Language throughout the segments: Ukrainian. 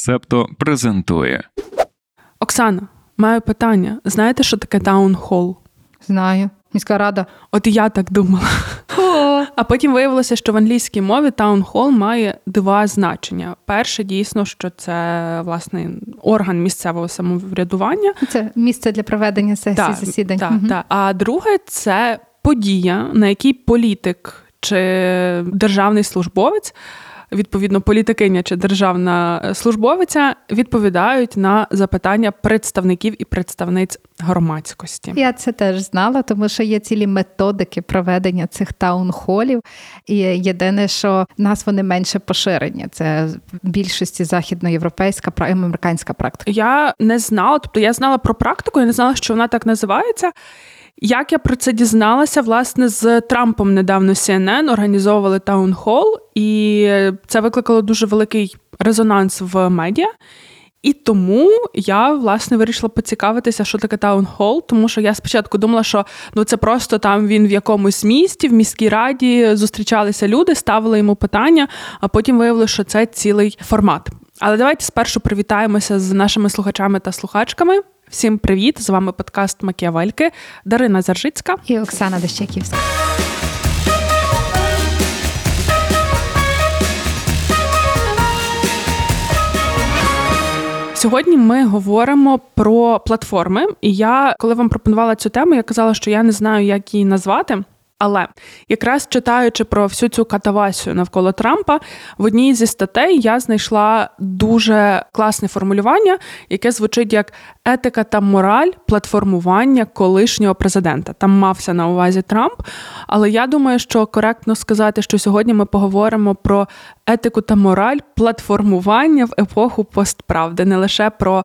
Септо презентує. Оксана, маю питання. Знаєте, що таке таунхол? Знаю. Міська рада. От і я так думала. А потім виявилося, що в англійській мові таунхол має два значення. Перше, дійсно, що це власне орган місцевого самоврядування. Це місце для проведення сесій Так, засідань. Так, Мгм. так. А друге це подія, на якій політик чи державний службовець. Відповідно, політикиня чи державна службовиця відповідають на запитання представників і представниць громадськості. Я це теж знала, тому що є цілі методики проведення цих таунхолів. І єдине, що нас вони менше поширені. Це в більшості західноєвропейська американська практика. Я не знала, тобто я знала про практику, я не знала, що вона так називається. Як я про це дізналася, власне, з Трампом недавно CNN організовували таунхол, і це викликало дуже великий резонанс в медіа. І тому я власне вирішила поцікавитися, що таке таунхол, тому що я спочатку думала, що ну це просто там він в якомусь місті, в міській раді зустрічалися люди, ставили йому питання, а потім виявилося, що це цілий формат. Але давайте спершу привітаємося з нашими слухачами та слухачками. Всім привіт! З вами подкаст Макіавельки, Дарина Заржицька. І Оксана Дещаківська. Сьогодні ми говоримо про платформи. І я, коли вам пропонувала цю тему, я казала, що я не знаю, як її назвати. Але якраз читаючи про всю цю катавасію навколо Трампа, в одній зі статей я знайшла дуже класне формулювання, яке звучить як етика та мораль платформування колишнього президента. Там мався на увазі Трамп. Але я думаю, що коректно сказати, що сьогодні ми поговоримо про етику та мораль платформування в епоху постправди, не лише про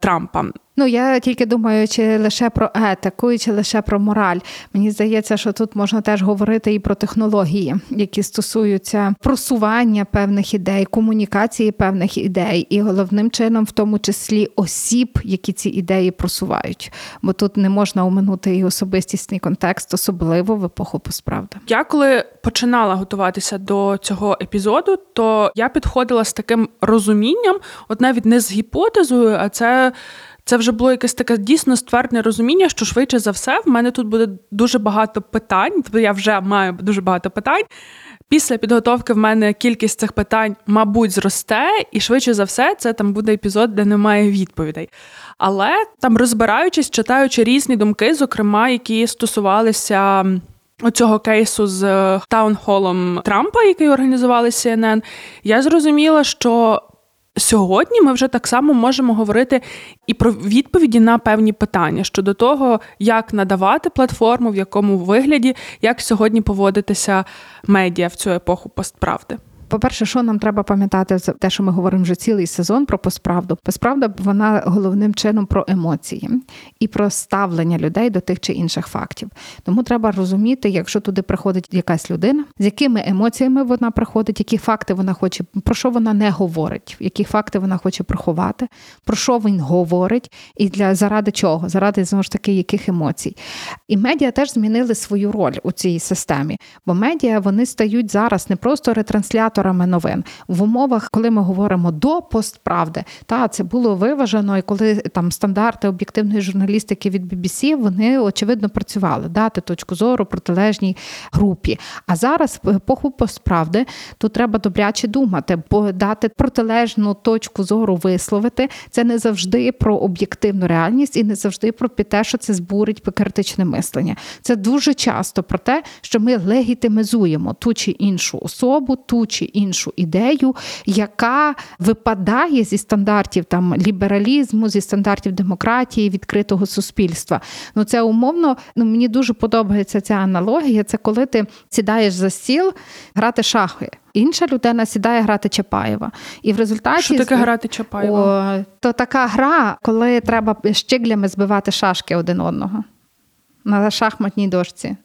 Трампа. Ну, я тільки думаю, чи лише про етику, чи лише про мораль. Мені здається, що тут можна теж говорити і про технології, які стосуються просування певних ідей, комунікації певних ідей, і головним чином, в тому числі осіб, які ці ідеї просувають. Бо тут не можна оминути і особистісний контекст, особливо в епоху постправди. Я коли починала готуватися до цього епізоду, то я підходила з таким розумінням, от навіть не з гіпотезою, а це. Це вже було якесь таке дійсно ствердне розуміння, що швидше за все в мене тут буде дуже багато питань. Тобто я вже маю дуже багато питань. Після підготовки в мене кількість цих питань, мабуть, зросте, і швидше за все, це там буде епізод, де немає відповідей. Але там розбираючись, читаючи різні думки, зокрема, які стосувалися. Оцього кейсу з е, таунхолом Трампа, який організували CNN, я зрозуміла, що сьогодні ми вже так само можемо говорити і про відповіді на певні питання щодо того, як надавати платформу, в якому вигляді, як сьогодні поводитися медіа в цю епоху постправди. По-перше, що нам треба пам'ятати за те, що ми говоримо вже цілий сезон про постправду. Постправда вона головним чином про емоції і про ставлення людей до тих чи інших фактів. Тому треба розуміти, якщо туди приходить якась людина, з якими емоціями вона приходить, які факти вона хоче, про що вона не говорить, які факти вона хоче приховати, про що він говорить, і для заради чого, заради знову ж таки яких емоцій. І медіа теж змінили свою роль у цій системі, бо медіа вони стають зараз не просто ретрансляторами новин в умовах, коли ми говоримо до постправди. Та це було виважено, і коли там стандарти об'єктивної журналістики від BBC, вони очевидно працювали дати точку зору протилежній групі. А зараз в епоху постправди тут треба добряче думати, бо дати протилежну точку зору висловити це не завжди про об'єктивну реальність і не завжди про те, що це збурить критичне мислення. Це дуже часто про те, що ми легітимізуємо ту чи іншу особу, ту чи іншу ідею, яка випадає зі стандартів там лібералізму, зі стандартів демократії, відкритого суспільства. Ну це умовно. Ну мені дуже подобається ця аналогія. Це коли ти сідаєш за стіл грати шахи. Інша людина сідає грати Чапаєва. І в результаті Що таке грати Чапаєва? О, то така гра, коли треба щиглями збивати шашки один одного на шахматній дошці.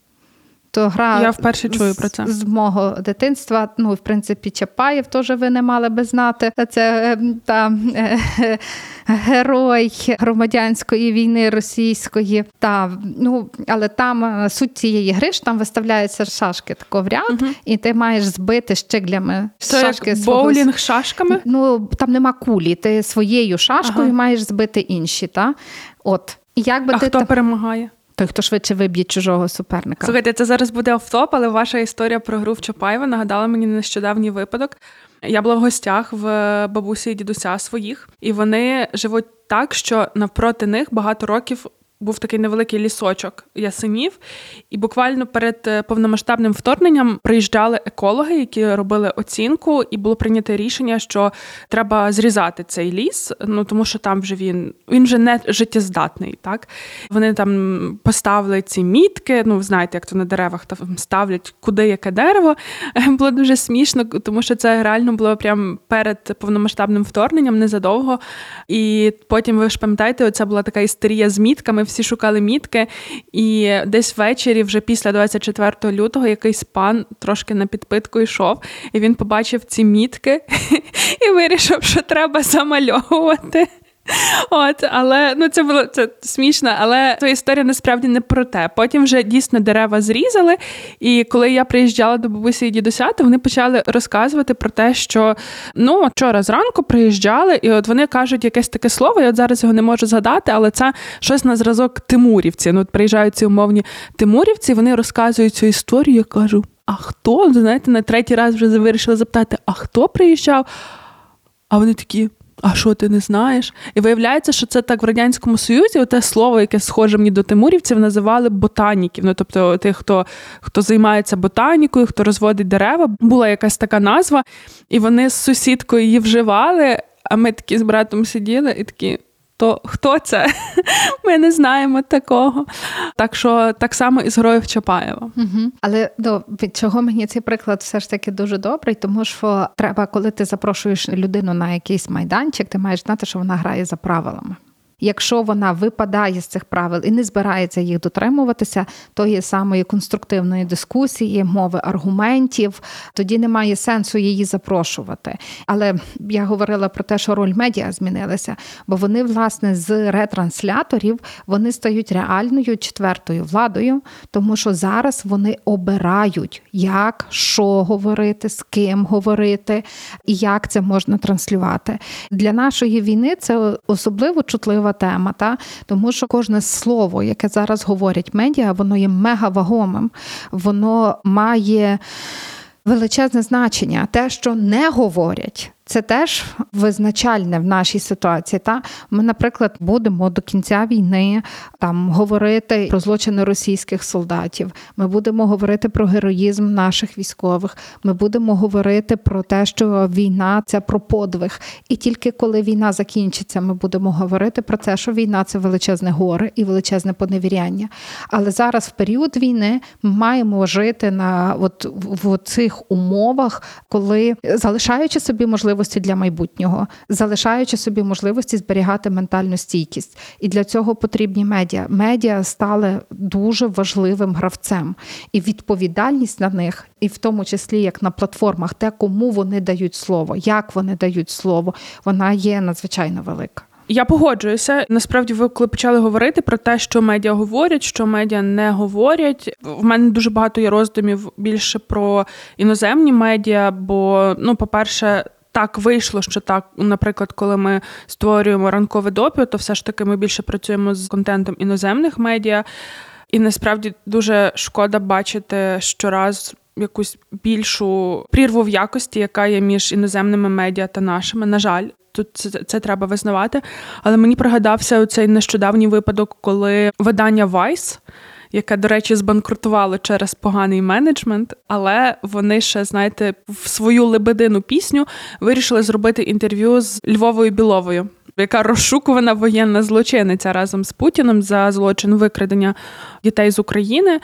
То гра Я вперше чую про це. З, з мого дитинства. Ну, в принципі, Чапаєв теж ви не мали би знати. Це ем, та е, е, герой громадянської війни російської. Та ну але там е, суть цієї гри ж там виставляються шашки тако в ряд, Угу. і ти маєш збити щеглями Це шашки як свого боулінг шашками. Ну там нема кулі. Ти своєю шашкою Ага. маєш збити інші. Та от як би А ти хто та- перемагає? Той, хто швидше виб'є чужого суперника. Слухайте, це зараз буде офтоп, але ваша історія про гру в Чапаєва нагадала мені нещодавній випадок. Я була в гостях в бабусі і дідуся своїх, і вони живуть так, що навпроти них багато років. Був такий невеликий лісочок ясенів, і буквально перед е, повномасштабним вторгненням приїжджали екологи, які робили оцінку, і було прийнято рішення, що треба зрізати цей ліс, ну тому що там вже він він вже не життєздатний. Так вони там поставили ці мітки. Ну, знаєте, як то на деревах там ставлять куди яке дерево. Було дуже смішно, тому що це реально було прямо перед повномасштабним вторгненням, незадовго. І потім ви ж пам'ятаєте, оця була така істерія з мітками. Всі шукали мітки, і десь ввечері, вже після 24 лютого, якийсь пан трошки на підпитку йшов, і він побачив ці мітки і вирішив, що треба замальовувати. От, але ну це було це смішно, але то історія насправді не про те. Потім вже дійсно дерева зрізали. І коли я приїжджала до бабусі і дідуся, то вони почали розказувати про те, що ну вчора зранку приїжджали, і от вони кажуть якесь таке слово. Я от зараз його не можу згадати, але це щось на зразок Тимурівці. Ну, от приїжджають ці умовні Тимурівці, вони розказують цю історію. Я кажу: а хто? Знаєте, на третій раз вже вирішили запитати, а хто приїжджав? А вони такі. А що ти не знаєш? І виявляється, що це так в радянському союзі. Оте слово, яке схоже мені до тимурівців, називали ботаніків. Ну тобто, тих, хто хто займається ботанікою, хто розводить дерева, була якась така назва, і вони з сусідкою її вживали. А ми такі з братом сиділи і такі. То хто це? Ми не знаємо такого. Так що так само і з грою в Чапаєва. Угу. Але до від чого мені цей приклад все ж таки дуже добрий, тому що треба, коли ти запрошуєш людину на якийсь майданчик, ти маєш знати, що вона грає за правилами. Якщо вона випадає з цих правил і не збирається їх дотримуватися, тої самої конструктивної дискусії, мови аргументів, тоді немає сенсу її запрошувати. Але я говорила про те, що роль медіа змінилася, бо вони, власне, з ретрансляторів вони стають реальною четвертою владою, тому що зараз вони обирають, як, що говорити, з ким говорити і як це можна транслювати. Для нашої війни це особливо чутлива тема, та тому що кожне слово, яке зараз говорять медіа, воно є мегавагомим, воно має величезне значення. Те, що не говорять. Це теж визначальне в нашій ситуації. Та ми, наприклад, будемо до кінця війни там говорити про злочини російських солдатів. Ми будемо говорити про героїзм наших військових. Ми будемо говорити про те, що війна це про подвиг. І тільки коли війна закінчиться, ми будемо говорити про те, що війна це величезне горе і величезне поневіряння. Але зараз, в період війни, ми маємо жити на от в цих умовах, коли залишаючи собі можливість можливості для майбутнього, залишаючи собі можливості зберігати ментальну стійкість. І для цього потрібні медіа. Медіа стали дуже важливим гравцем, і відповідальність на них, і в тому числі як на платформах, те, кому вони дають слово, як вони дають слово, вона є надзвичайно велика. Я погоджуюся. Насправді, ви коли почали говорити про те, що медіа говорять, що медіа не говорять. В мене дуже багато є роздумів більше про іноземні медіа. Бо, ну, по-перше, так вийшло, що так, наприклад, коли ми створюємо ранкове допіо, то все ж таки ми більше працюємо з контентом іноземних медіа. І насправді дуже шкода бачити щораз якусь більшу прірву в якості, яка є між іноземними медіа та нашими. На жаль, тут це, це треба визнавати. Але мені пригадався цей нещодавній випадок, коли видання Vice яке, до речі, збанкрутувало через поганий менеджмент, але вони ще, знаєте, в свою лебедину пісню вирішили зробити інтерв'ю з Львовою Біловою. Яка розшукувана воєнна злочинниця разом з Путіним за злочин викрадення дітей з України.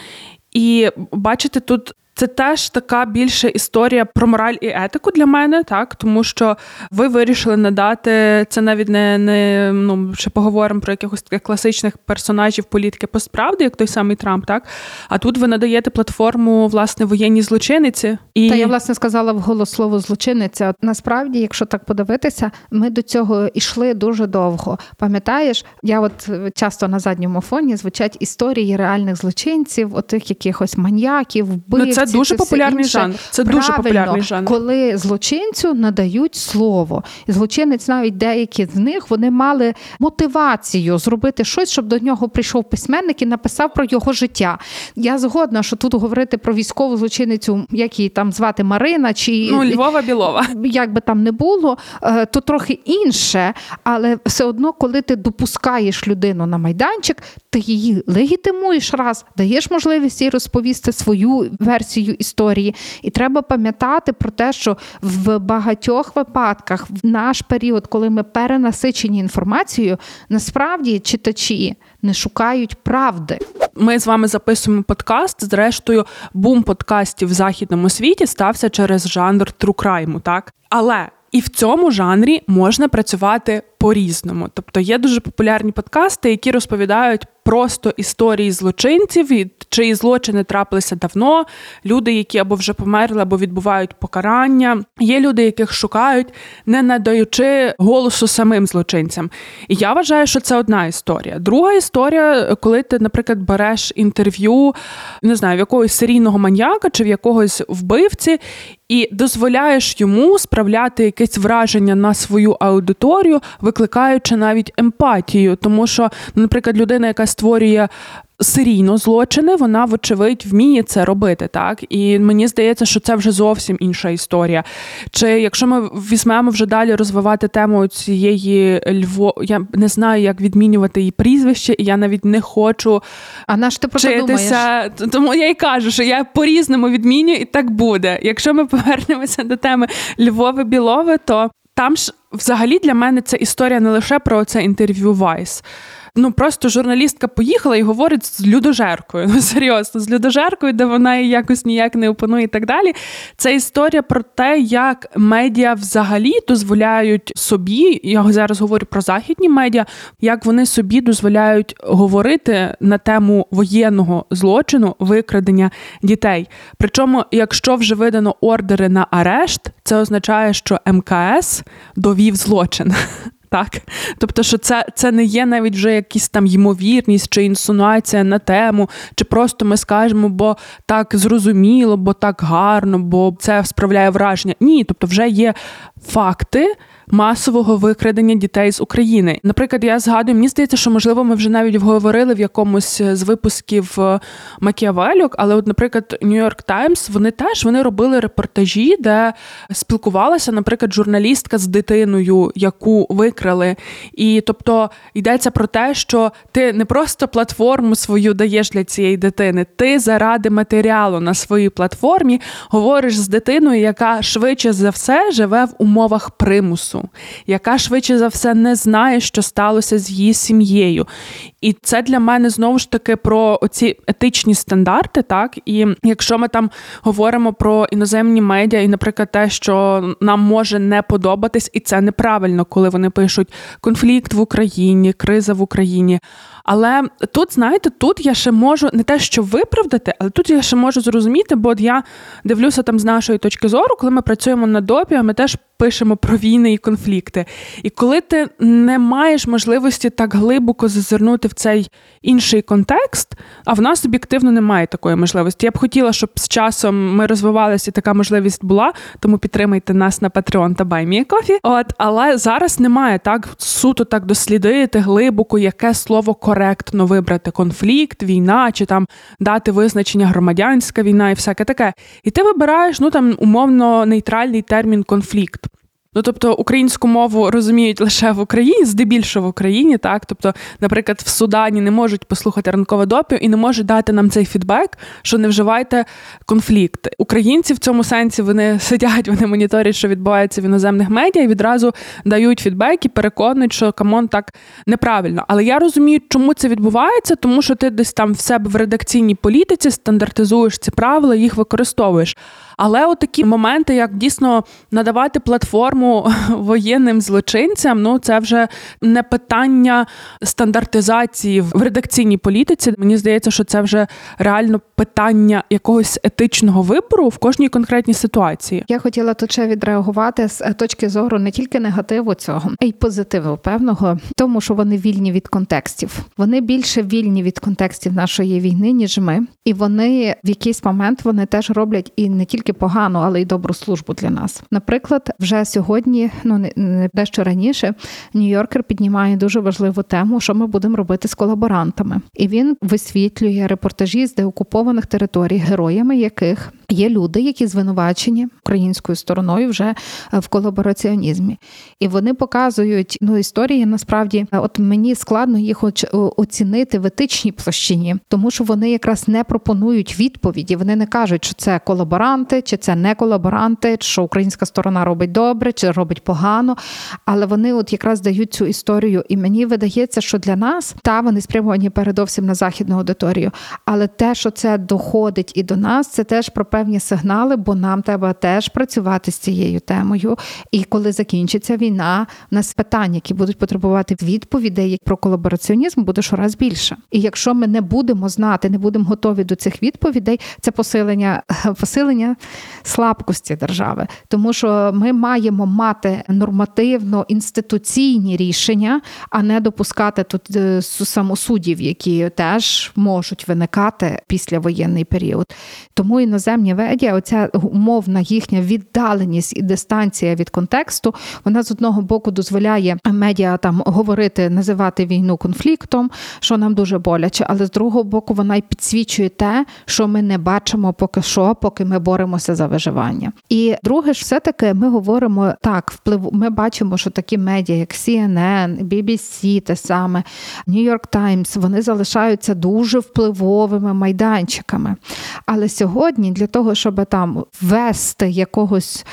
І бачите, тут Це теж така більше історія про мораль і етику для мене, так тому що ви вирішили надати це навіть не не ну ще поговоримо про якихось таких класичних персонажів політики посправди, як той самий Трамп, так а тут ви надаєте платформу власне воєнній злочиниці. І... Та я власне сказала вголос слово злочинниця. Насправді, якщо так подивитися, ми до цього йшли дуже довго. Пам'ятаєш, я от часто на задньому фоні звучать історії реальних злочинців, отих якихось маньяків, вбивців. Ну, це дуже це популярний інше. жанр. Це Правильно, дуже популярний жанр. коли злочинцю надають слово, і злочинець, навіть деякі з них вони мали мотивацію зробити щось, щоб до нього прийшов письменник і написав про його життя. Я згодна, що тут говорити про військову злочинницю, як її там звати Марина, чи ну Львова Білова, як би там не було, е, то трохи інше, але все одно, коли ти допускаєш людину на майданчик, ти її легітимуєш раз, даєш можливість їй розповісти свою версію історії. І треба пам'ятати про те, що в багатьох випадках в наш період, коли ми перенасичені інформацією, насправді читачі не шукають правди. Ми з вами записуємо подкаст. Зрештою, бум подкастів в західному світі стався через жанр трукрайму, так але. І в цьому жанрі можна працювати по-різному. Тобто є дуже популярні подкасти, які розповідають просто історії злочинців, чиї злочини трапилися давно. Люди, які або вже померли, або відбувають покарання. Є люди, яких шукають, не надаючи голосу самим злочинцям. І я вважаю, що це одна історія. Друга історія, коли ти, наприклад, береш інтерв'ю, не знаю, в якогось серійного маньяка чи в якогось вбивці. І дозволяєш йому справляти якесь враження на свою аудиторію, викликаючи навіть емпатію, тому що, наприклад, людина, яка створює серійно злочини, вона, вочевидь, вміє це робити, так і мені здається, що це вже зовсім інша історія. Чи якщо ми візьмемо вже далі розвивати тему цієї Льво, я не знаю, як відмінювати її прізвище, і я навіть не хочу а наш ти про вчитися. Тому я й кажу, що я по різному відмінюю, і так буде. Якщо ми повернемося до теми Львови Білови, то там ж взагалі для мене це історія не лише про це інтерв'ю Вайс ну просто журналістка поїхала і говорить з людожеркою. Ну серйозно, з людожеркою, де вона їй якось ніяк не опанує і так далі. Це історія про те, як медіа взагалі дозволяють собі, я зараз говорю про західні медіа, як вони собі дозволяють говорити на тему воєнного злочину викрадення дітей. Причому, якщо вже видано ордери на арешт, це означає, що МКС довів злочин. Так, тобто, що це це не є навіть вже якісь там ймовірність чи інсунуація на тему, чи просто ми скажемо, бо так зрозуміло, бо так гарно, бо це справляє враження. Ні, тобто вже є факти масового викрадення дітей з України. Наприклад, я згадую, мені здається, що можливо ми вже навіть говорили в якомусь з випусків е, Макіавелюк, але, от, наприклад, Нью-Йорк Таймс вони теж вони робили репортажі, де спілкувалася, наприклад, журналістка з дитиною, яку викрали. І тобто йдеться про те, що ти не просто платформу свою даєш для цієї дитини, ти заради матеріалу на своїй платформі говориш з дитиною, яка швидше за все живе в умовах примусу яка швидше за все не знає, що сталося з її сім'єю. І це для мене знову ж таки про оці етичні стандарти. Так, і якщо ми там говоримо про іноземні медіа, і, наприклад, те, що нам може не подобатись, і це неправильно, коли вони пишуть конфлікт в Україні, криза в Україні. Але тут, знаєте, тут я ще можу не те, що виправдати, але тут я ще можу зрозуміти, бо от я дивлюся там з нашої точки зору, коли ми працюємо над допі, а ми теж пишемо про війни і конфлікти. І коли ти не маєш можливості так глибоко зазирнути в цей інший контекст, а в нас об'єктивно немає такої можливості. Я б хотіла, щоб з часом ми розвивалися і така можливість була, тому підтримайте нас на Patreon та BuyMeACoffee. От, але зараз немає так суто так дослідити глибоко, яке слово коректно вибрати конфлікт, війна чи там дати визначення громадянська війна і всяке таке. І ти вибираєш ну там умовно нейтральний термін конфлікт. Ну тобто українську мову розуміють лише в Україні, здебільшого в Україні, так тобто, наприклад, в Судані не можуть послухати ранкове допіо і не можуть дати нам цей фідбек, що не вживайте конфлікт. Українці в цьому сенсі вони сидять, вони моніторять, що відбувається в іноземних медіа, і відразу дають фідбек і переконують, що come on так неправильно. Але я розумію, чому це відбувається, тому що ти десь там в себе в редакційній політиці стандартизуєш ці правила, їх використовуєш. Але от такі моменти, як дійсно надавати платформу воєнним злочинцям, ну це вже не питання стандартизації в редакційній політиці. Мені здається, що це вже реально питання якогось етичного вибору в кожній конкретній ситуації. Я хотіла тут ще відреагувати з точки зору не тільки негативу цього, а й позитиву певного, тому що вони вільні від контекстів. Вони більше вільні від контекстів нашої війни, ніж ми, і вони в якийсь момент вони теж роблять і не тільки погану, але й добру службу для нас. Наприклад, вже сьогодні, ну не дещо раніше, Нью-Йоркер піднімає дуже важливу тему, що ми будемо робити з колаборантами, і він висвітлює репортажі з деокупованих територій, героями яких є люди, які звинувачені українською стороною вже е, в колабораціонізмі, і вони показують ну історії. Насправді, е, от мені складно їх оцінити в етичній площині, тому що вони якраз не пропонують відповіді. Вони не кажуть, що це колаборанти, чи це не колаборанти, що українська сторона робить добре, чи робить погано. Але вони от якраз дають цю історію. І мені видається, що для нас та вони спрямовані передовсім на західну аудиторію. Але те, що це доходить і до нас, це теж про певні сигнали, бо нам треба теж працювати з цією темою. І коли закінчиться війна, у нас питання, які будуть потребувати відповідей про колабораціонізм, буде щораз більше. І якщо ми не будемо знати, не будемо готові до цих відповідей, це посилення посилення слабкості держави, тому що ми маємо мати нормативно інституційні рішення, а не допускати тут е, самосудів, які теж можуть виникати після воєнний період. Тому іноземні медіа, оця умовна їхня віддаленість і дистанція від контексту, вона з одного боку дозволяє медіа там говорити, називати війну конфліктом, що нам дуже боляче, але з другого боку вона й підсвічує те, що ми не бачимо поки що, поки ми боремося за виживання. І друге ж, все таки ми говоримо так, вплив. Ми бачимо, що такі медіа, як CNN, BBC, те саме New York Times, вони залишаються дуже впливовими майданчиками. Але сьогодні для того, щоб там ввести якогось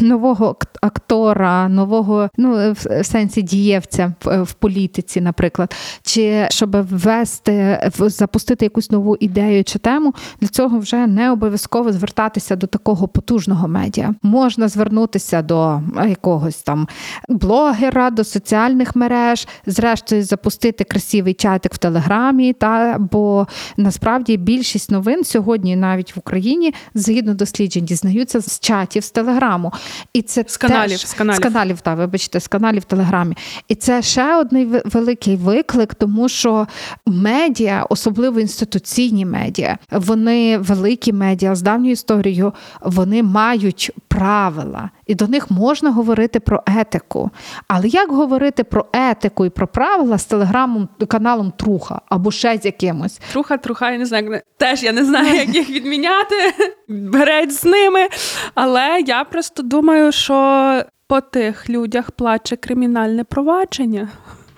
нового актора, нового, ну в сенсі дієвця в, в політиці, наприклад, чи щоб ввести, запустити якусь нову ідею чи тему, для цього вже не обов'язково звертатися до такого потужного медіа. Можна звернутися до якогось там блогера, до соціальних мереж, зрештою запустити красивий чатик в Телеграмі. Та бо насправді більшість новин сьогодні, навіть в Україні, згідно досліджень, дізнаються з чатів з телеграму. І це з каналів, теж, з каналів. З каналів, та вибачте, з каналів в Телеграмі. І це ще один великий виклик, тому що медіа, особливо інституційні медіа, вони великі медіа з давньою історією, вони мають правила, і до них можна говорити про етику. Але як говорити про етику і про правила з телеграмом каналом Труха або ще з якимось? Труха, труха, я не знаю. Теж я не знаю, як їх відміняти. Береть з ними. Але я просто думаю, що по тих людях плаче кримінальне провадження.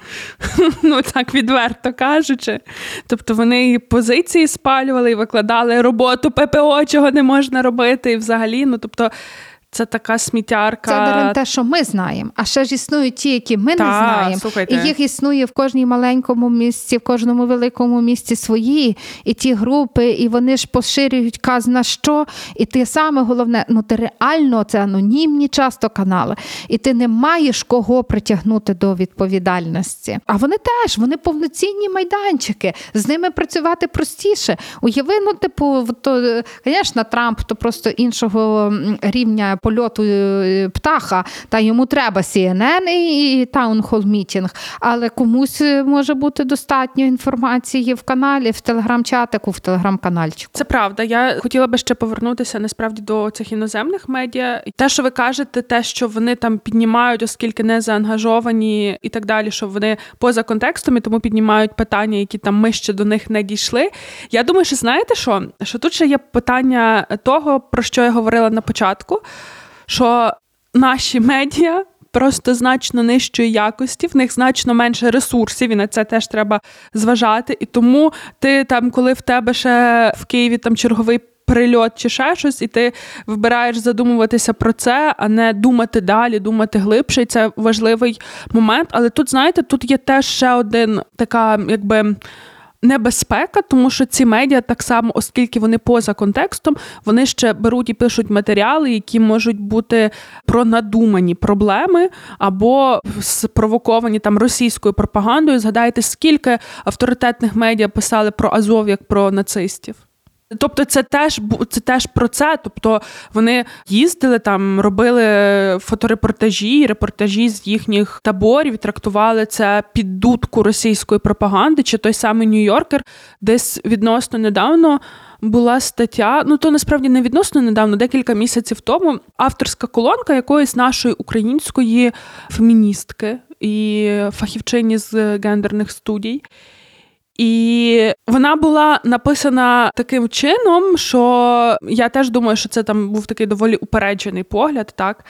Ну, так відверто кажучи. Тобто вони і позиції спалювали, і викладали роботу ППО, чого не можна робити, і взагалі, ну тобто. Це така сміттярка. Це те, що ми знаємо. А ще ж існують ті, які ми Та, не знаємо. Слухайте. І їх існує в кожній маленькому місці, в кожному великому місці свої, і ті групи, і вони ж поширюють казна що. І те саме головне, ну ти реально це анонімні часто канали, і ти не маєш кого притягнути до відповідальності. А вони теж вони повноцінні майданчики. З ними працювати простіше. Уяви, ну, типу, то, звісно, Трамп то просто іншого рівня польоту е, птаха, та йому треба CNN і таунхол мітінг, але комусь е, може бути достатньо інформації в каналі, в телеграм-чатику, в телеграм-канальчику. Це правда. Я хотіла би ще повернутися насправді до цих іноземних медіа. Те, що ви кажете, те, що вони там піднімають, оскільки не заангажовані і так далі, що вони поза контекстом і тому піднімають питання, які там ми ще до них не дійшли. Я думаю, що знаєте що? Що тут ще є питання того, про що я говорила на початку що наші медіа просто значно нижчої якості, в них значно менше ресурсів, і на це теж треба зважати. І тому ти там, коли в тебе ще в Києві там черговий. Прильот чи ще щось, і ти вибираєш задумуватися про це, а не думати далі, думати глибше. І це важливий момент. Але тут, знаєте, тут є теж ще один така, якби небезпека, тому що ці медіа так само, оскільки вони поза контекстом, вони ще беруть і пишуть матеріали, які можуть бути про надумані проблеми або спровоковані там російською пропагандою. Згадайте, скільки авторитетних медіа писали про Азов як про нацистів. Тобто, це теж це теж про це. Тобто вони їздили там, робили фоторепортажі, репортажі з їхніх таборів, трактували це під дудку російської пропаганди, чи той самий Нью-Йоркер, десь відносно недавно. Була стаття, ну то насправді не відносно недавно, декілька місяців тому, авторська колонка якоїсь нашої української феміністки і фахівчині з гендерних студій. І вона була написана таким чином, що я теж думаю, що це там був такий доволі упереджений погляд, так.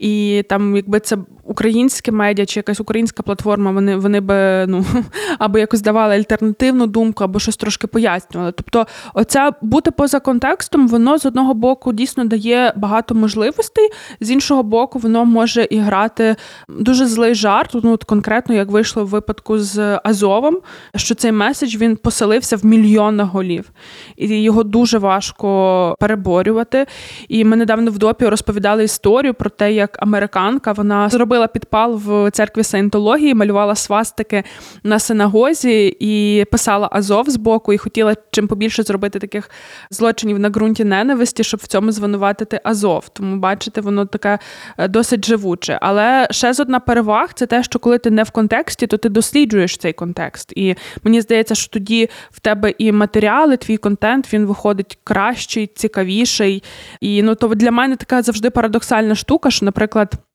І там, якби це українське медіа чи якась українська платформа, вони вони би ну або якось давали альтернативну думку, або щось трошки пояснювали. Тобто, оця бути поза контекстом, воно з одного боку дійсно дає багато можливостей, з іншого боку, воно може і грати дуже злий жарт. Ну от конкретно як вийшло в випадку з Азовом, що цей меседж він поселився в мільйонах голів, і його дуже важко переборювати. І ми недавно в допі розповідали історію про те, як американка вона зробила підпал в церкві Саєнтології, малювала свастики на синагозі і писала Азов з боку, і хотіла чим побільше зробити таких злочинів на ґрунті ненависті, щоб в цьому звинуватити Азов. Тому, бачите, воно таке е, досить живуче. Але ще з одна переваг це те, що коли ти не в контексті, то ти досліджуєш цей контекст. І мені здається, що тоді в тебе і матеріали, твій контент він виходить кращий, цікавіший. І ну то для мене така завжди парадоксальна штука, що, наприклад,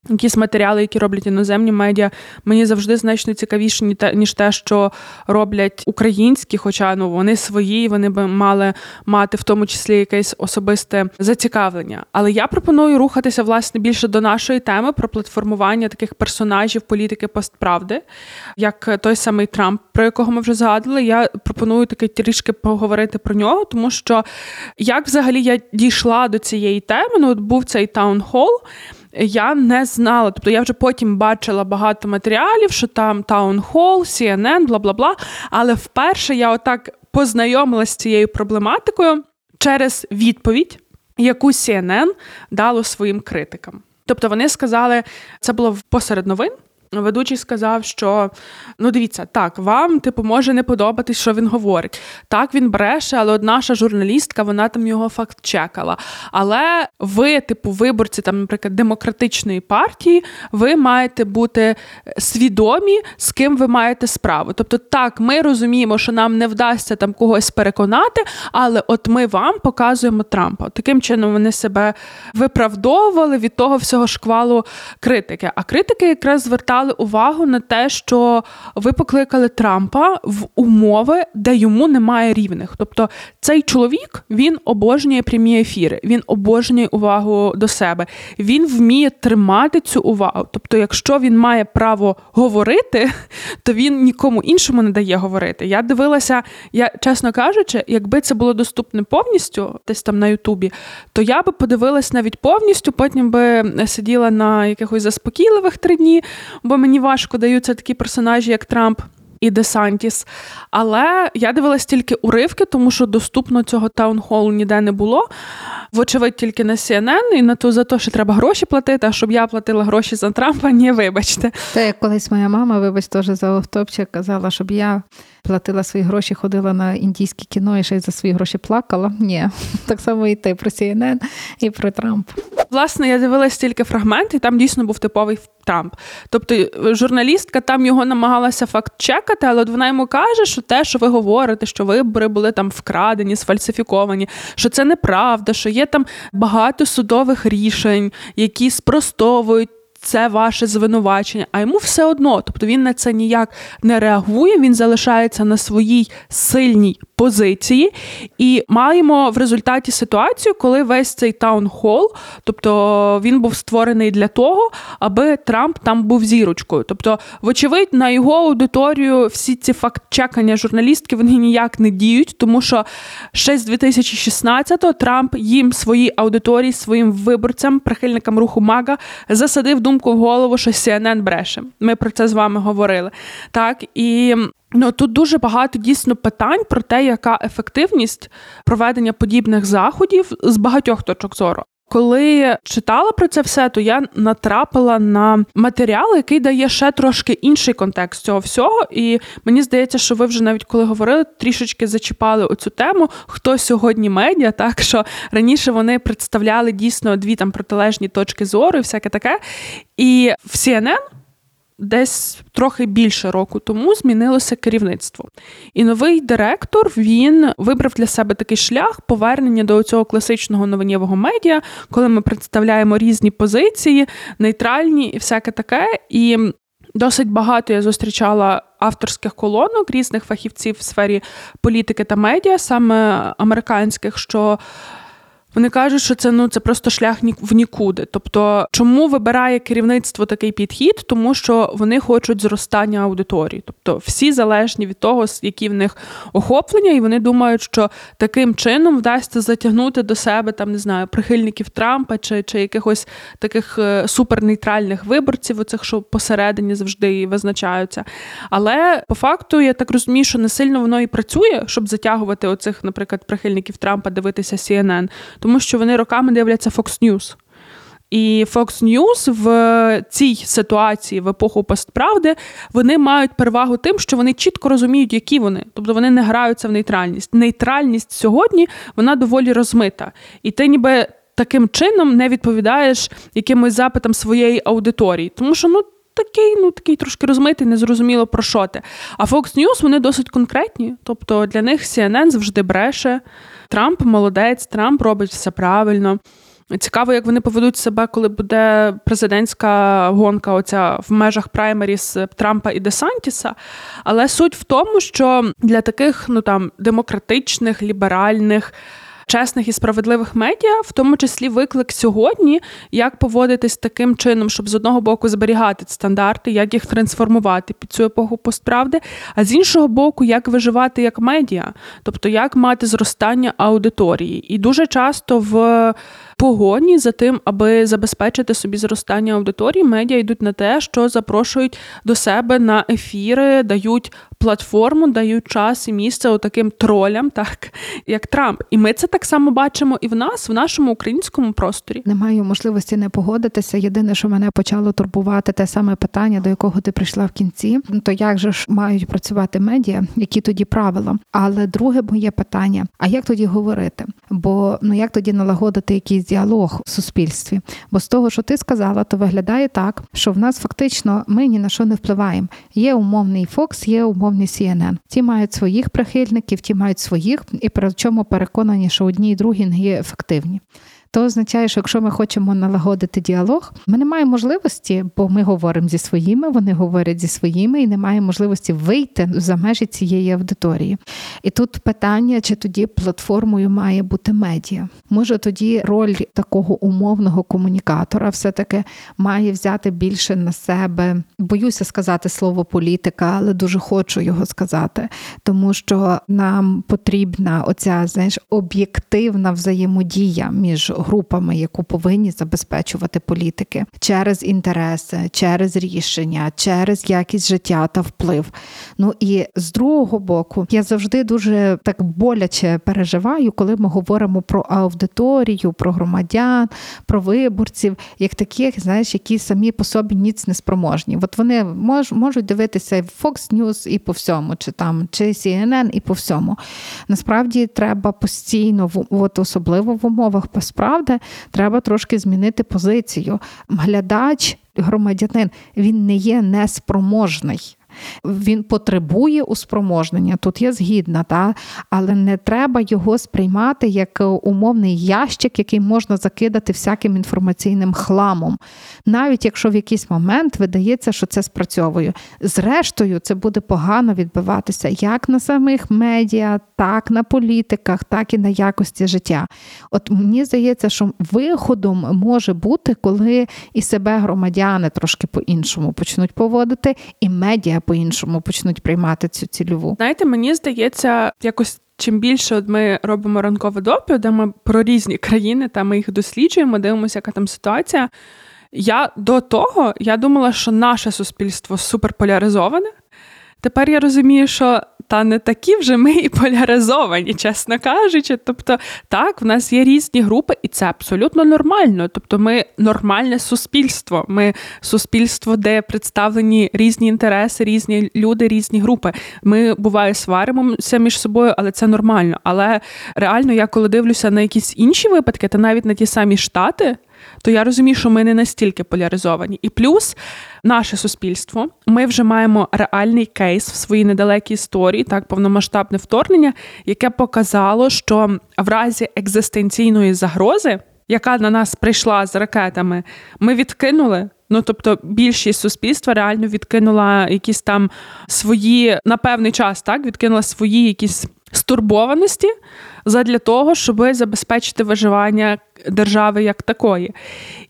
якісь матеріали, які роблять іноземні медіа, мені завжди значно цікавіші, ніж те, що роблять українські, хоча ну вони свої, вони би мали мати в тому числі якесь особисте зацікавлення. Але я пропоную рухатися власне більше до нашої теми про платформування таких персонажів політики постправди, як той самий Трамп, про якого ми вже згадували. Я пропоную таки трішки поговорити про нього, тому що як взагалі я дійшла до цієї теми, ну от був цей таунхол я не знала. Тобто я вже потім бачила багато матеріалів, що там Таунхол, CNN, бла бла бла. Але вперше я отак познайомилася з цією проблематикою через відповідь, яку CNN дало своїм критикам. Тобто вони сказали, це було посеред новин. Ведучий сказав, що ну дивіться, так, вам типу може не подобатись, що він говорить. Так, він бреше, але от наша журналістка, вона там його факт чекала. Але ви, типу, виборці, там, наприклад, демократичної партії, ви маєте бути свідомі, з ким ви маєте справу. Тобто, так, ми розуміємо, що нам не вдасться там когось переконати, але от ми вам показуємо Трампа. Таким чином вони себе виправдовували від того всього шквалу критики. А критики якраз звертали звертали увагу на те, що ви покликали Трампа в умови, де йому немає рівних. Тобто цей чоловік він обожнює прямі ефіри, він обожнює увагу до себе, він вміє тримати цю увагу. Тобто, якщо він має право говорити, то він нікому іншому не дає говорити. Я дивилася, я чесно кажучи, якби це було доступне повністю, десь там на Ютубі, то я би подивилась навіть повністю, потім би сиділа на якихось заспокійливих три дні бо мені важко даються такі персонажі, як Трамп. І Десантіс. Але я дивилась тільки уривки, тому що доступно цього таунхолу ніде не було. Вочевидь, тільки на CNN, і на то за те, що треба гроші платити, а щоб я платила гроші за Трампа, ні, вибачте. Це як колись моя мама, вибач, теж за автопчик, казала, щоб я платила свої гроші, ходила на індійське кіно і ще й за свої гроші плакала. Ні, так само і ти про CNN і про Трамп. Власне, я дивилась тільки фрагмент, і там дійсно був типовий Трамп. Тобто журналістка там його намагалася факт-чекати, але от вона йому каже, що те, що ви говорите, що вибори були там вкрадені, сфальсифіковані, що це неправда, що є там багато судових рішень, які спростовують це ваше звинувачення, а йому все одно. Тобто він на це ніяк не реагує, він залишається на своїй сильній позиції, і маємо в результаті ситуацію, коли весь цей таунхол, тобто він був створений для того, аби Трамп там був зірочкою. Тобто, вочевидь, на його аудиторію всі ці факт-чекання журналістки вони ніяк не діють, тому що ще з 2016-го Трамп їм своїй аудиторії, своїм виборцям, прихильникам руху Мага засадив думку в голову, що CNN бреше. Ми про це з вами говорили. Так і Ну тут дуже багато дійсно питань про те, яка ефективність проведення подібних заходів з багатьох точок зору. Коли читала про це все, то я натрапила на матеріал, який дає ще трошки інший контекст цього всього. І мені здається, що ви вже навіть коли говорили, трішечки зачіпали оцю тему, хто сьогодні медіа, так що раніше вони представляли дійсно дві там протилежні точки зору, і всяке таке. І в CNN десь трохи більше року тому змінилося керівництво. І новий директор він вибрав для себе такий шлях повернення до цього класичного новинєвого медіа, коли ми представляємо різні позиції, нейтральні і всяке таке. І Досить багато я зустрічала авторських колонок різних фахівців в сфері політики та медіа, саме американських, що вони кажуть, що це ну це просто шлях в нікуди. Тобто, чому вибирає керівництво такий підхід? Тому що вони хочуть зростання аудиторії. Тобто всі залежні від того, які в них охоплення, і вони думають, що таким чином вдасться затягнути до себе там, не знаю, прихильників Трампа чи чи якихось таких е, супернейтральних виборців, оцих, що посередині завжди визначаються. Але по факту я так розумію, що не сильно воно і працює, щоб затягувати оцих, наприклад, прихильників Трампа дивитися CNN тому що вони роками дивляться Fox News. І Fox News в цій ситуації в епоху постправди вони мають перевагу тим, що вони чітко розуміють, які вони, тобто вони не граються в нейтральність. Нейтральність сьогодні вона доволі розмита, і ти ніби таким чином не відповідаєш якимось запитам своєї аудиторії, тому що ну. Такий, ну такий трошки розмитий, незрозуміло про що ти. А Fox News, вони досить конкретні. Тобто для них CNN завжди бреше. Трамп молодець, Трамп робить все правильно. Цікаво, як вони поведуть себе, коли буде президентська гонка оця в межах праймеріс Трампа і Десантіса. Але суть в тому, що для таких ну там демократичних, ліберальних чесних і справедливих медіа, в тому числі виклик сьогодні, як поводитись таким чином, щоб з одного боку зберігати стандарти, як їх трансформувати під цю епоху постправди, а з іншого боку, як виживати як медіа, тобто як мати зростання аудиторії. І дуже часто в погоні за тим, аби забезпечити собі зростання аудиторії, медіа йдуть на те, що запрошують до себе на ефіри, дають платформу, дають час і місце отаким тролям, так як Трамп. І ми це так само бачимо і в нас, в нашому українському просторі. Не маю можливості не погодитися. Єдине, що мене почало турбувати, те саме питання, до якого ти прийшла в кінці. Ну то як же ж мають працювати медіа, які тоді правила? Але друге моє питання: а як тоді говорити? Бо ну як тоді налагодити якийсь діалог в суспільстві? Бо з того, що ти сказала, то виглядає так, що в нас фактично ми ні на що не впливаємо. Є умовний Фокс, є умовний CNN. Ті мають своїх прихильників, ті мають своїх, і при чому переконані, що одні і другі не є ефективні то означає, що якщо ми хочемо налагодити діалог, ми не маємо можливості, бо ми говоримо зі своїми, вони говорять зі своїми, і немає можливості вийти за межі цієї аудиторії. І тут питання, чи тоді платформою має бути медіа. Може тоді роль такого умовного комунікатора все-таки має взяти більше на себе. Боюся сказати слово політика, але дуже хочу його сказати, тому що нам потрібна оця знаєш об'єктивна взаємодія між групами, яку повинні забезпечувати політики через інтереси, через рішення, через якість життя та вплив. Ну і з другого боку, я завжди дуже так боляче переживаю, коли ми говоримо про аудиторію, про громадян, про виборців, як таких, знаєш, які самі по собі ніц не спроможні. От вони мож, можуть дивитися в Fox News і по всьому, чи там чи CNN і по всьому. Насправді треба постійно, от особливо в умовах справ правда, треба трошки змінити позицію. Глядач, громадянин, він не є неспроможний. Він потребує успроможнення. Тут я згідна, та? але не треба його сприймати як умовний ящик, який можна закидати всяким інформаційним хламом. Навіть якщо в якийсь момент видається, що це спрацьовує. Зрештою, це буде погано відбиватися як на самих медіа, так на політиках, так і на якості життя. От мені здається, що виходом може бути, коли і себе громадяни трошки по-іншому почнуть поводити, і медіа по-іншому почнуть приймати цю цільову. Знаєте, мені здається, якось. Чим більше от ми робимо ранкове допіо, де ми про різні країни, та ми їх досліджуємо, дивимося, яка там ситуація. Я до того я думала, що наше суспільство суперполяризоване. Тепер я розумію, що та не такі вже ми і поляризовані, чесно кажучи. Тобто, так, в нас є різні групи, і це абсолютно нормально. Тобто, ми нормальне суспільство. Ми суспільство, де представлені різні інтереси, різні люди, різні групи. Ми буває сваримося між собою, але це нормально. Але реально, я коли дивлюся на якісь інші випадки, та навіть на ті самі штати то я розумію, що ми не настільки поляризовані. І плюс наше суспільство, ми вже маємо реальний кейс в своїй недалекій історії, так повномасштабне вторгнення, яке показало, що в разі екзистенційної загрози, яка на нас прийшла з ракетами, ми відкинули. Ну, тобто, більшість суспільства реально відкинула якісь там свої на певний час, так відкинула свої якісь стурбованості задля того, щоб забезпечити виживання держави як такої.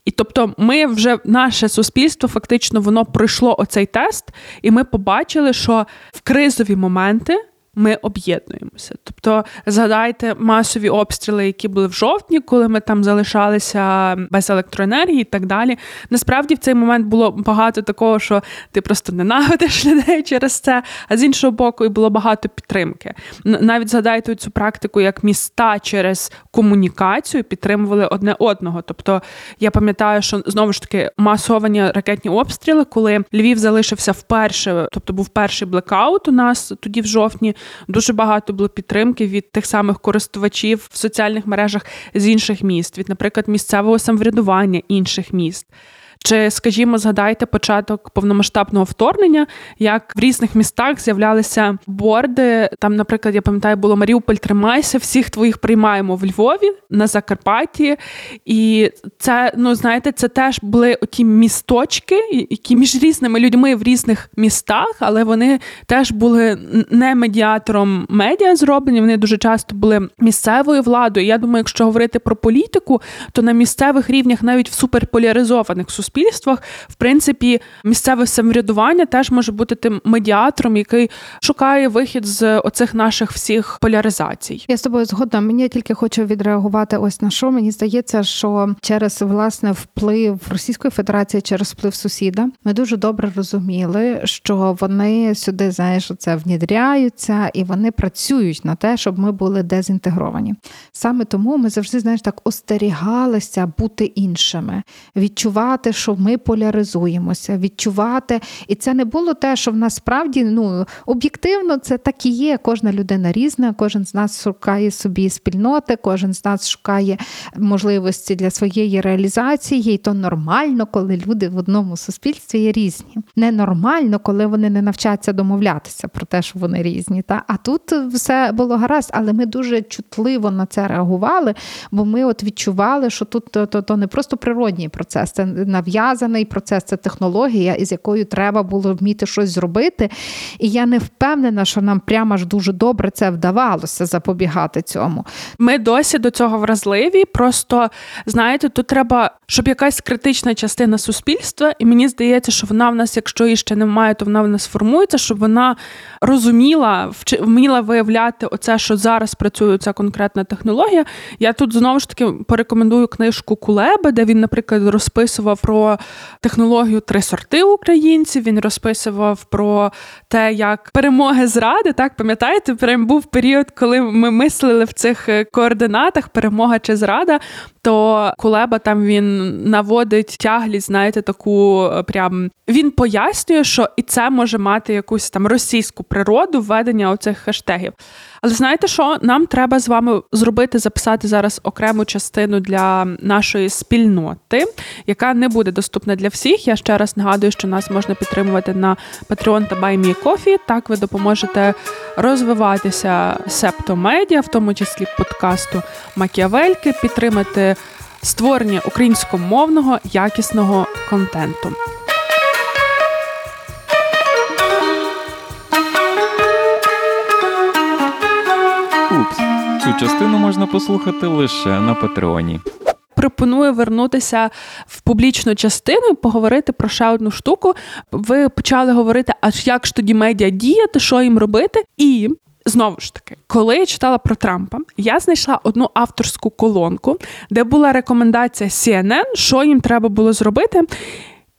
І тобто, ми вже наше суспільство фактично воно пройшло оцей тест, і ми побачили, що в кризові моменти ми об'єднуємося. Тобто, згадайте масові обстріли, які були в жовтні, коли ми там залишалися без електроенергії і так далі. Насправді в цей момент було багато такого, що ти просто ненавидиш людей через це, а з іншого боку, і було багато підтримки. Навіть згадайте цю практику, як міста через комунікацію підтримували одне одного. Тобто, я пам'ятаю, що знову ж таки масовані ракетні обстріли, коли Львів залишився вперше, тобто був перший блекаут у нас тоді в жовтні дуже багато було підтримки від тих самих користувачів в соціальних мережах з інших міст, від, наприклад, місцевого самоврядування інших міст. Чи, скажімо, згадайте початок повномасштабного вторгнення, як в різних містах з'являлися борди. Там, наприклад, я пам'ятаю, було Маріуполь, тримайся, всіх твоїх приймаємо в Львові на Закарпатті. І це, ну знаєте, це теж були оті місточки, які між різними людьми в різних містах, але вони теж були не медіатором медіа зроблені. Вони дуже часто були місцевою владою. Я думаю, якщо говорити про політику, то на місцевих рівнях, навіть в суперполяризованих суспільствах, суспільствах, в принципі, місцеве самоврядування теж може бути тим медіатором, який шукає вихід з оцих наших всіх поляризацій. Я з тобою згодна. Мені тільки хочу відреагувати. Ось на що мені здається, що через власне вплив Російської Федерації, через вплив сусіда, ми дуже добре розуміли, що вони сюди знаєш, це внідряються і вони працюють на те, щоб ми були дезінтегровані. Саме тому ми завжди знаєш так остерігалися бути іншими, відчувати що ми поляризуємося, відчувати. І це не було те, що в нас справді ну, об'єктивно це так і є. Кожна людина різна, кожен з нас шукає собі спільноти, кожен з нас шукає можливості для своєї реалізації, і то нормально, коли люди в одному суспільстві є різні. Ненормально, коли вони не навчаться домовлятися про те, що вони різні. Та? А тут все було гаразд, але ми дуже чутливо на це реагували, бо ми от відчували, що тут то, то, то не просто природній процес, це нав'язаний процес, це технологія, із якою треба було вміти щось зробити. І я не впевнена, що нам прямо ж дуже добре це вдавалося запобігати цьому. Ми досі до цього вразливі. Просто знаєте, тут треба, щоб якась критична частина суспільства, і мені здається, що вона в нас, якщо її ще немає, то вона в нас формується, щоб вона розуміла, вміла виявляти оце, що зараз працює ця конкретна технологія. Я тут знову ж таки порекомендую книжку Кулеби, де він, наприклад, розписував про технологію три сорти українців. Він розписував про те, як перемоги зради. Так пам'ятаєте, прям був період, коли ми мислили в цих е, координатах перемога чи зрада. То Кулеба там він наводить тяглість, знаєте, таку е, прям він пояснює, що і це може мати якусь там російську природу введення оцих хештегів. Але знаєте, що нам треба з вами зробити, записати зараз окрему частину для нашої спільноти, яка не буде доступне для всіх. Я ще раз нагадую, що нас можна підтримувати на Patreon та BuyMeCoffee. Так ви допоможете розвиватися септомедіа, в тому числі подкасту Макіавельки, підтримати створення українськомовного якісного контенту. Цю частину можна послухати лише на Патреоні. Пропоную вернутися в публічну частину поговорити про ще одну штуку. Ви почали говорити, аж як ж тоді медіа діяти, що їм робити, і. Знову ж таки, коли я читала про Трампа, я знайшла одну авторську колонку, де була рекомендація CNN, що їм треба було зробити.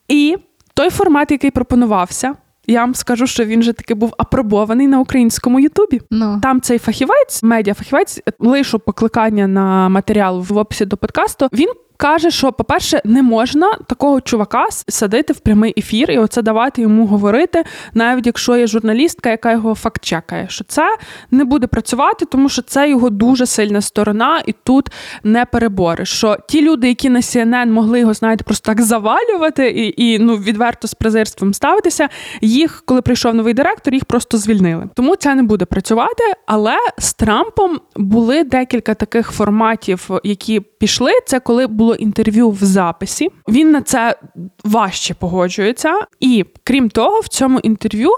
І той формат, який пропонувався, я вам скажу, що він же таки був апробований на українському Ютубі. No. Там цей фахівець, медіафахівець, лишу покликання на матеріал в описі до подкасту. Він каже, що, по-перше, не можна такого чувака садити в прямий ефір і оце давати йому говорити, навіть якщо є журналістка, яка його факт-чекає, що це не буде працювати, тому що це його дуже сильна сторона, і тут не перебориш. Що ті люди, які на CNN могли його, знаєте, просто так завалювати і і ну відверто з презирством ставитися, їх, коли прийшов новий директор, їх просто звільнили. Тому це не буде працювати. Але з Трампом були декілька таких форматів, які пішли. Це коли було інтерв'ю в записі. Він на це важче погоджується. І крім того, в цьому інтерв'ю,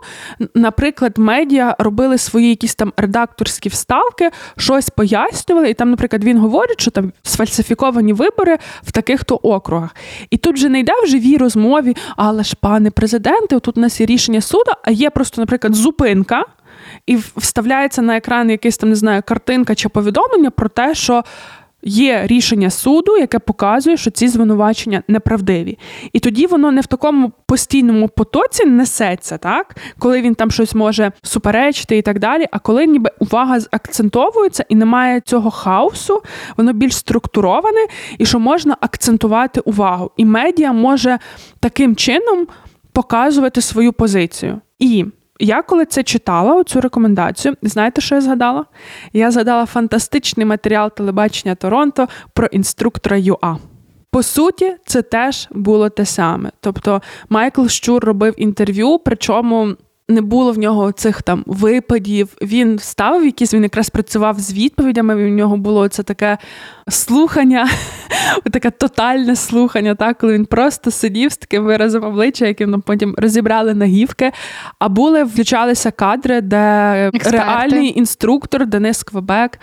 наприклад, медіа робили свої якісь там редакторські вставки, щось пояснювали. І там, наприклад, він говорить, що там сфальсифіковані вибори в таких-то округах. І тут же не йде в живій розмові, але ж, пане президенте, тут у нас є рішення суду, а є просто, наприклад, зупинка. І вставляється на екран якась там не знаю картинка чи повідомлення про те, що є рішення суду, яке показує, що ці звинувачення неправдиві. І тоді воно не в такому постійному потоці несеться, так коли він там щось може суперечити і так далі. А коли ніби увага акцентовується і немає цього хаосу, воно більш структуроване і що можна акцентувати увагу. І медіа може таким чином показувати свою позицію. І я коли це читала, цю рекомендацію, знаєте, що я згадала? Я згадала фантастичний матеріал телебачення Торонто про інструктора ЮА. По суті, це теж було те саме. Тобто Майкл Щур робив інтерв'ю, причому не було в нього цих там випадів. Він ставив якісь, він якраз працював з відповідями. В нього було це таке слухання, таке тотальне слухання, так, коли він просто сидів з таким виразом обличчя, яким потім розібрали нагівки. А були включалися кадри, де Експерти. реальний інструктор Денис Квебек,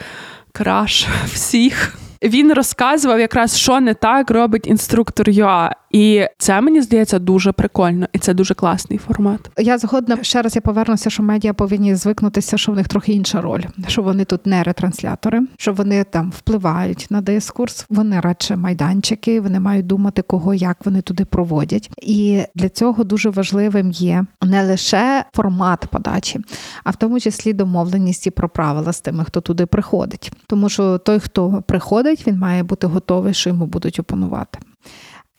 краш всіх. Він розказував якраз, що не так робить інструктор ЮА. І це мені здається дуже прикольно, і це дуже класний формат. Я згодна ще раз я повернуся, що медіа повинні звикнутися, що в них трохи інша роль, що вони тут не ретранслятори, що вони там впливають на дискурс. Вони радше майданчики, вони мають думати, кого як вони туди проводять. І для цього дуже важливим є не лише формат подачі, а в тому числі домовленість і про правила з тими, хто туди приходить. Тому що той, хто приходить, він має бути готовий, що йому будуть опанувати.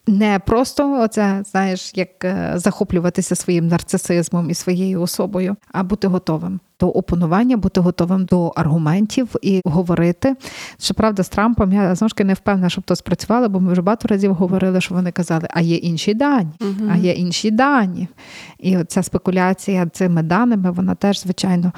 Не просто оце, знаєш, як е, захоплюватися своїм нарцисизмом і своєю особою, а бути готовим до опонування, бути готовим до аргументів і говорити. Щоправда, з Трампом я знову ж таки не впевнена, щоб то спрацювало, бо ми вже багато разів говорили, що вони казали, а є інші дані, угу. а є інші дані. І ця спекуляція цими даними, вона теж, звичайно,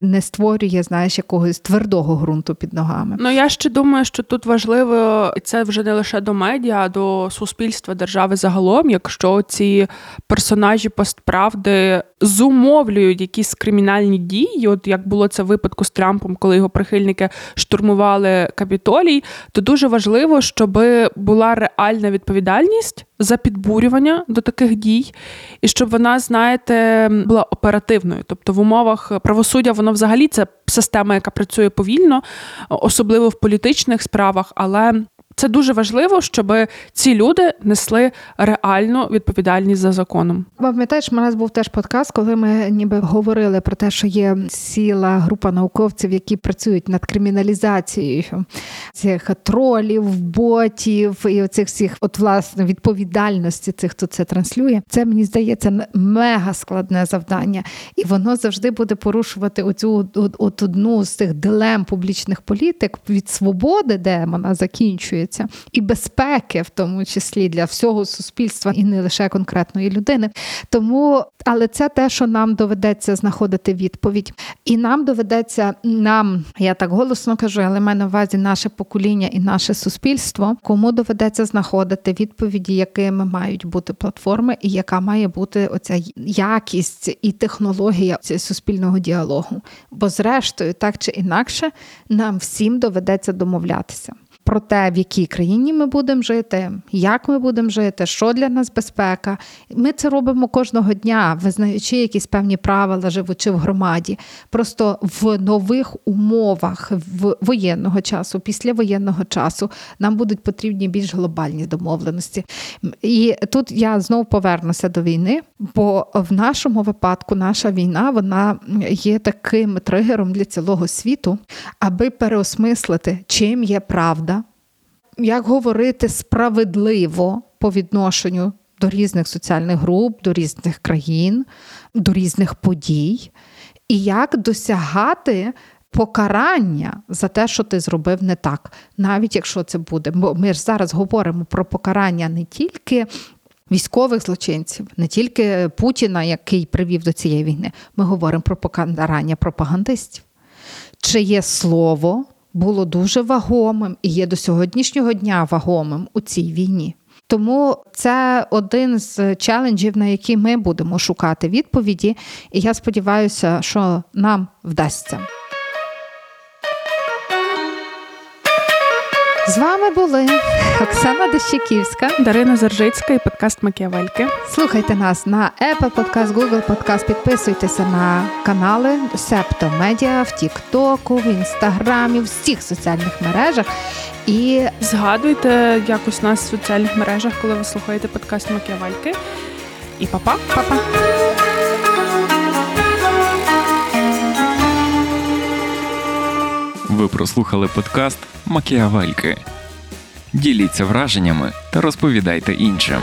не створює, знаєш, якогось твердого ґрунту під ногами. Ну я ще думаю, що тут важливо, і це вже не лише до медіа, а до суспільства держави загалом, якщо ці персонажі постправди зумовлюють якісь кримінальні дії, от як було це в випадку з Трампом, коли його прихильники штурмували капітолій, то дуже важливо, щоб була реальна відповідальність за підбурювання до таких дій, і щоб вона, знаєте, була оперативною. Тобто в умовах правосуддя воно взагалі це система, яка працює повільно, особливо в політичних справах, але це дуже важливо, щоб ці люди несли реальну відповідальність за законом. Пам'ятаєш, у нас був теж подкаст, коли ми ніби говорили про те, що є ціла група науковців, які працюють над криміналізацією цих тролів, ботів і оцих всіх, от власне відповідальності цих, хто це транслює. Це мені здається мега складне завдання, і воно завжди буде порушувати оцю от, от одну з цих дилем публічних політик від свободи, де вона закінчує стосується, і безпеки, в тому числі для всього суспільства, і не лише конкретної людини. Тому, але це те, що нам доведеться знаходити відповідь, і нам доведеться нам, я так голосно кажу, але маю на увазі наше покоління і наше суспільство, кому доведеться знаходити відповіді, якими мають бути платформи, і яка має бути оця якість і технологія суспільного діалогу. Бо, зрештою, так чи інакше, нам всім доведеться домовлятися. Про те, в якій країні ми будемо жити, як ми будемо жити, що для нас безпека. Ми це робимо кожного дня, визнаючи якісь певні правила, живучи в громаді. Просто в нових умовах в воєнного часу, після воєнного часу, нам будуть потрібні більш глобальні домовленості. І тут я знову повернуся до війни, бо в нашому випадку наша війна вона є таким тригером для цілого світу, аби переосмислити, чим є правда, як говорити справедливо по відношенню до різних соціальних груп, до різних країн, до різних подій, і як досягати. Покарання за те, що ти зробив не так, навіть якщо це буде. Бо ми ж зараз говоримо про покарання не тільки військових злочинців, не тільки Путіна, який привів до цієї війни. Ми говоримо про покарання пропагандистів. Чиє слово було дуже вагомим і є до сьогоднішнього дня вагомим у цій війні. Тому це один з челенджів, на які ми будемо шукати відповіді, і я сподіваюся, що нам вдасться. З вами були Оксана Дещиківська. Дарина Заржицька і подкаст Макіавельки. Слухайте нас на Apple Podcast, Google Podcast, підписуйтеся на канали Септо Медіа в Тіктоку, в Інстаграмі, в всіх соціальних мережах. І Згадуйте якось нас в соціальних мережах, коли ви слухаєте подкаст Макіавельки. І па-па! па-па! Ви прослухали подкаст Макіавельки. Діліться враженнями та розповідайте іншим.